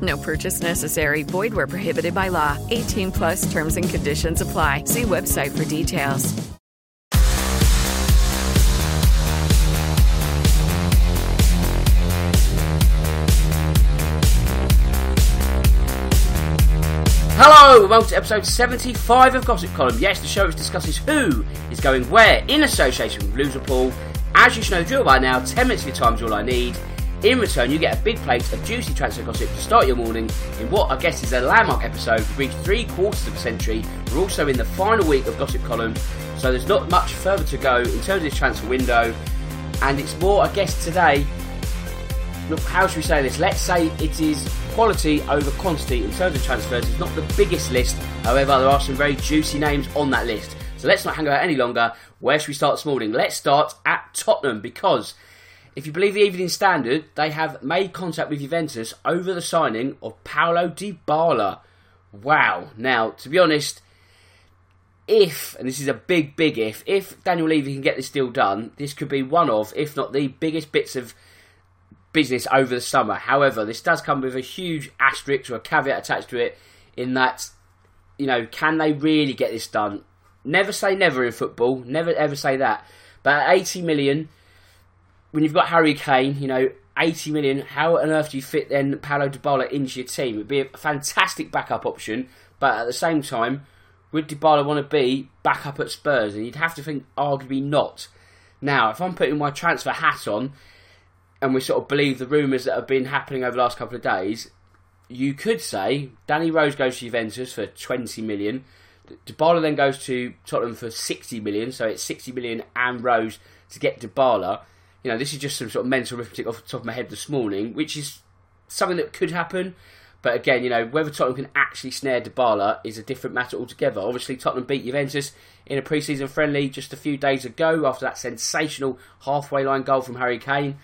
No purchase necessary. Void where prohibited by law. 18 plus terms and conditions apply. See website for details. Hello, welcome to episode 75 of Gossip Column. Yes, the show which discusses who is going where in association with Loserpool. As you should know drill by now, 10 minutes of your time is all I need. In return, you get a big plate of juicy transfer gossip to start your morning in what I guess is a landmark episode. We've reached three quarters of a century. We're also in the final week of Gossip Column, so there's not much further to go in terms of this transfer window. And it's more, I guess, today. Look, how should we say this? Let's say it is quality over quantity in terms of transfers. It's not the biggest list, however, there are some very juicy names on that list. So let's not hang about any longer. Where should we start this morning? Let's start at Tottenham because if you believe the Evening Standard, they have made contact with Juventus over the signing of Paulo Dybala. Wow. Now, to be honest, if, and this is a big, big if, if Daniel Levy can get this deal done, this could be one of, if not the biggest bits of business over the summer. However, this does come with a huge asterisk or a caveat attached to it in that, you know, can they really get this done? Never say never in football, never ever say that. But at 80 million, when you've got Harry Kane, you know, 80 million, how on earth do you fit then Paulo Dybala into your team? It would be a fantastic backup option, but at the same time, would Dybala want to be back up at Spurs? And you'd have to think arguably not. Now, if I'm putting my transfer hat on, and we sort of believe the rumours that have been happening over the last couple of days, you could say Danny Rose goes to Juventus for 20 million. Dybala then goes to Tottenham for 60 million, so it's 60 million and Rose to get Dybala you know, this is just some sort of mental arithmetic off the top of my head this morning, which is something that could happen. But again, you know, whether Tottenham can actually snare Dybala is a different matter altogether. Obviously, Tottenham beat Juventus in a pre-season friendly just a few days ago after that sensational halfway line goal from Harry Kane.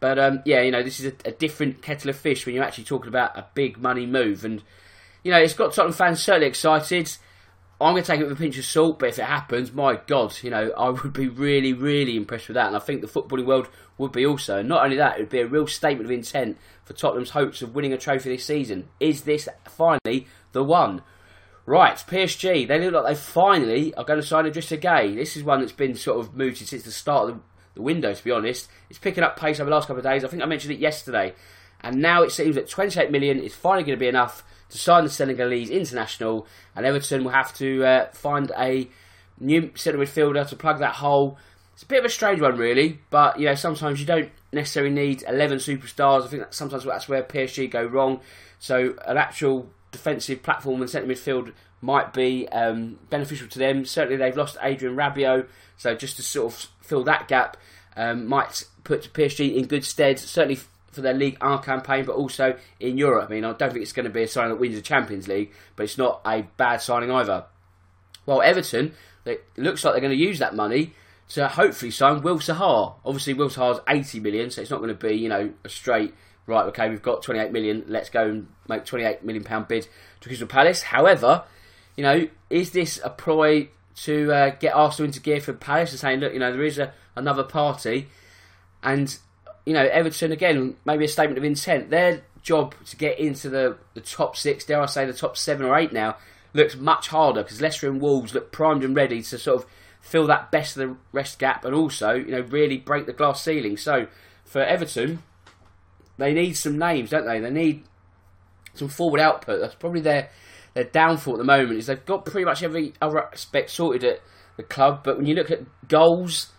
But um, yeah, you know, this is a, a, different kettle of fish when you're actually talking about a big money move, and you know, it's got Tottenham fans certainly excited. I'm going to take it with a pinch of salt, but if it happens, my God, you know, I would be really, really impressed with that. And I think the footballing world would be also. And not only that, it would be a real statement of intent for Tottenham's hopes of winning a trophy this season. Is this finally the one? Right, PSG, they look like they finally are going to sign Idrissa Gueye. This is one that's been sort of mooted since the start of the window, to be honest. It's picking up pace over the last couple of days. I think I mentioned it yesterday. And now it seems that 28 million is finally going to be enough to sign the Senegalese international, and Everton will have to uh, find a new centre midfielder to plug that hole. It's a bit of a strange one, really, but you know sometimes you don't necessarily need 11 superstars. I think that sometimes that's where PSG go wrong. So an actual defensive platform and centre midfield might be um, beneficial to them. Certainly, they've lost Adrien Rabiot, so just to sort of fill that gap um, might put PSG in good stead. Certainly for their League R campaign, but also in Europe. I mean, I don't think it's going to be a signing that wins the Champions League, but it's not a bad signing either. Well, Everton, it looks like they're going to use that money to hopefully sign Will Zaha. Obviously, Will Zaha's 80 million, so it's not going to be, you know, a straight, right, okay, we've got 28 million, let's go and make 28 million pound bid to Crystal Palace. However, you know, is this a ploy to uh, get Arsenal into gear for Palace and saying, look, you know, there is a, another party. And, you know, Everton, again, maybe a statement of intent. Their job to get into the, the top six, dare I say the top seven or eight now, looks much harder because Leicester and Wolves look primed and ready to sort of fill that best of the rest gap and also, you know, really break the glass ceiling. So for Everton, they need some names, don't they? They need some forward output. That's probably their their downfall at the moment. Is they've got pretty much every other aspect sorted at the club, but when you look at goals,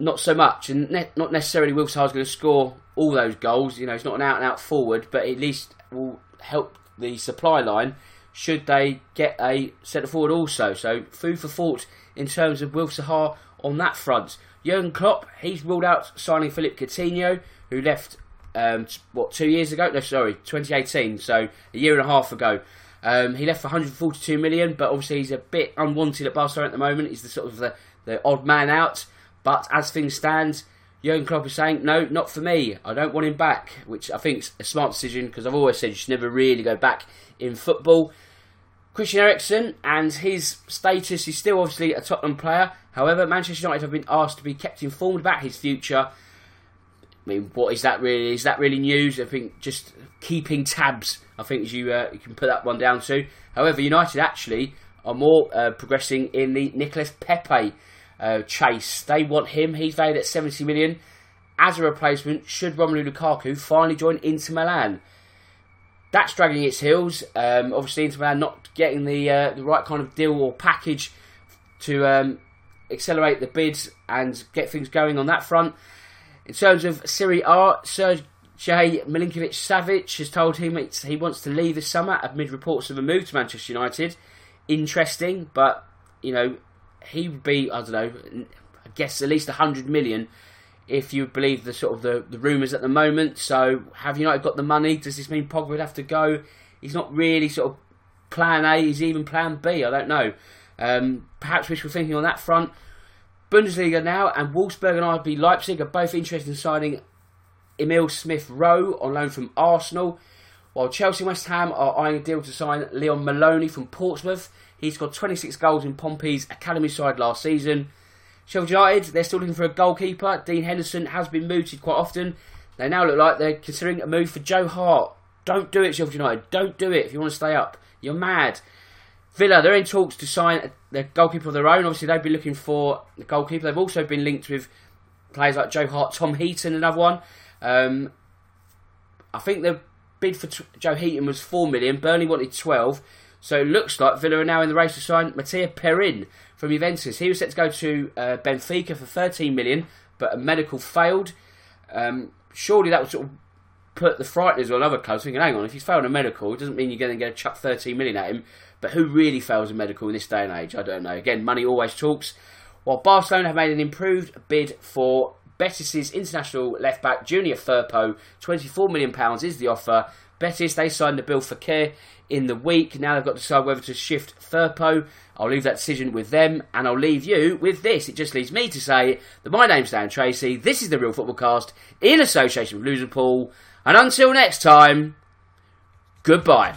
not so much, and ne- not necessarily Will Zaha's going to score all those goals. You know, he's not an out and out forward, but at least will help the supply line. Should they get a centre forward also? So food for thought in terms of Will Zaha on that front. Jurgen Klopp, he's ruled out signing Philippe Coutinho, who left um, what two years ago? No, sorry, 2018. So a year and a half ago. Um, he left for 142 million, but obviously he's a bit unwanted at Barcelona at the moment. He's the sort of the, the odd man out. But as things stand, Jurgen Klopp is saying, no, not for me. I don't want him back, which I think is a smart decision because I've always said you should never really go back in football. Christian Eriksen and his status, he's still obviously a Tottenham player. However, Manchester United have been asked to be kept informed about his future. I mean, what is that really? Is that really news? I think just keeping tabs. I think you uh, you can put that one down to. However, United actually are more uh, progressing in the Nicolas Pepe uh, chase. They want him. He's valued at 70 million as a replacement. Should Romelu Lukaku finally join Inter Milan? That's dragging its heels. Um, obviously, Inter Milan not getting the uh, the right kind of deal or package to um, accelerate the bids and get things going on that front. In terms of Serie A, Serge Milinkovic Savic has told him he wants to leave this summer amid reports of a move to Manchester United. Interesting, but you know he would be I don't know, I guess at least hundred million if you believe the sort of the, the rumours at the moment. So have United got the money? Does this mean Pogba would have to go? He's not really sort of plan A. He's even plan B. I don't know. Um, perhaps wishful thinking on that front. Bundesliga now, and Wolfsburg and RB Leipzig are both interested in signing Emile Smith Rowe on loan from Arsenal, while Chelsea West Ham are eyeing a deal to sign Leon Maloney from Portsmouth. He's got 26 goals in Pompey's academy side last season. Sheffield United, they're still looking for a goalkeeper. Dean Henderson has been mooted quite often. They now look like they're considering a move for Joe Hart. Don't do it, Sheffield United. Don't do it if you want to stay up. You're mad. Villa, they're in talks to sign their goalkeeper of their own. Obviously, they'd be looking for the goalkeeper. They've also been linked with players like Joe Hart, Tom Heaton, another one. Um, I think the bid for t- Joe Heaton was 4 million. Burnley wanted 12. So it looks like Villa are now in the race to sign Matteo Perin from Juventus. He was set to go to uh, Benfica for 13 million, but a medical failed. Um, surely that would sort of put the frighteners on other clubs thinking, hang on, if he's failed a medical, it doesn't mean you're going to get a chuck 13 million at him. But who really fails a medical in this day and age? I don't know. Again, money always talks. While Barcelona have made an improved bid for Betis's international left back Junior Firpo, £24 million is the offer. Betis, they signed Nabil Fekir in the week. Now they've got to decide whether to shift Firpo. I'll leave that decision with them, and I'll leave you with this. It just leaves me to say that my name's Dan Tracy. This is the Real Football Cast in association with Loserpool. And until next time, goodbye.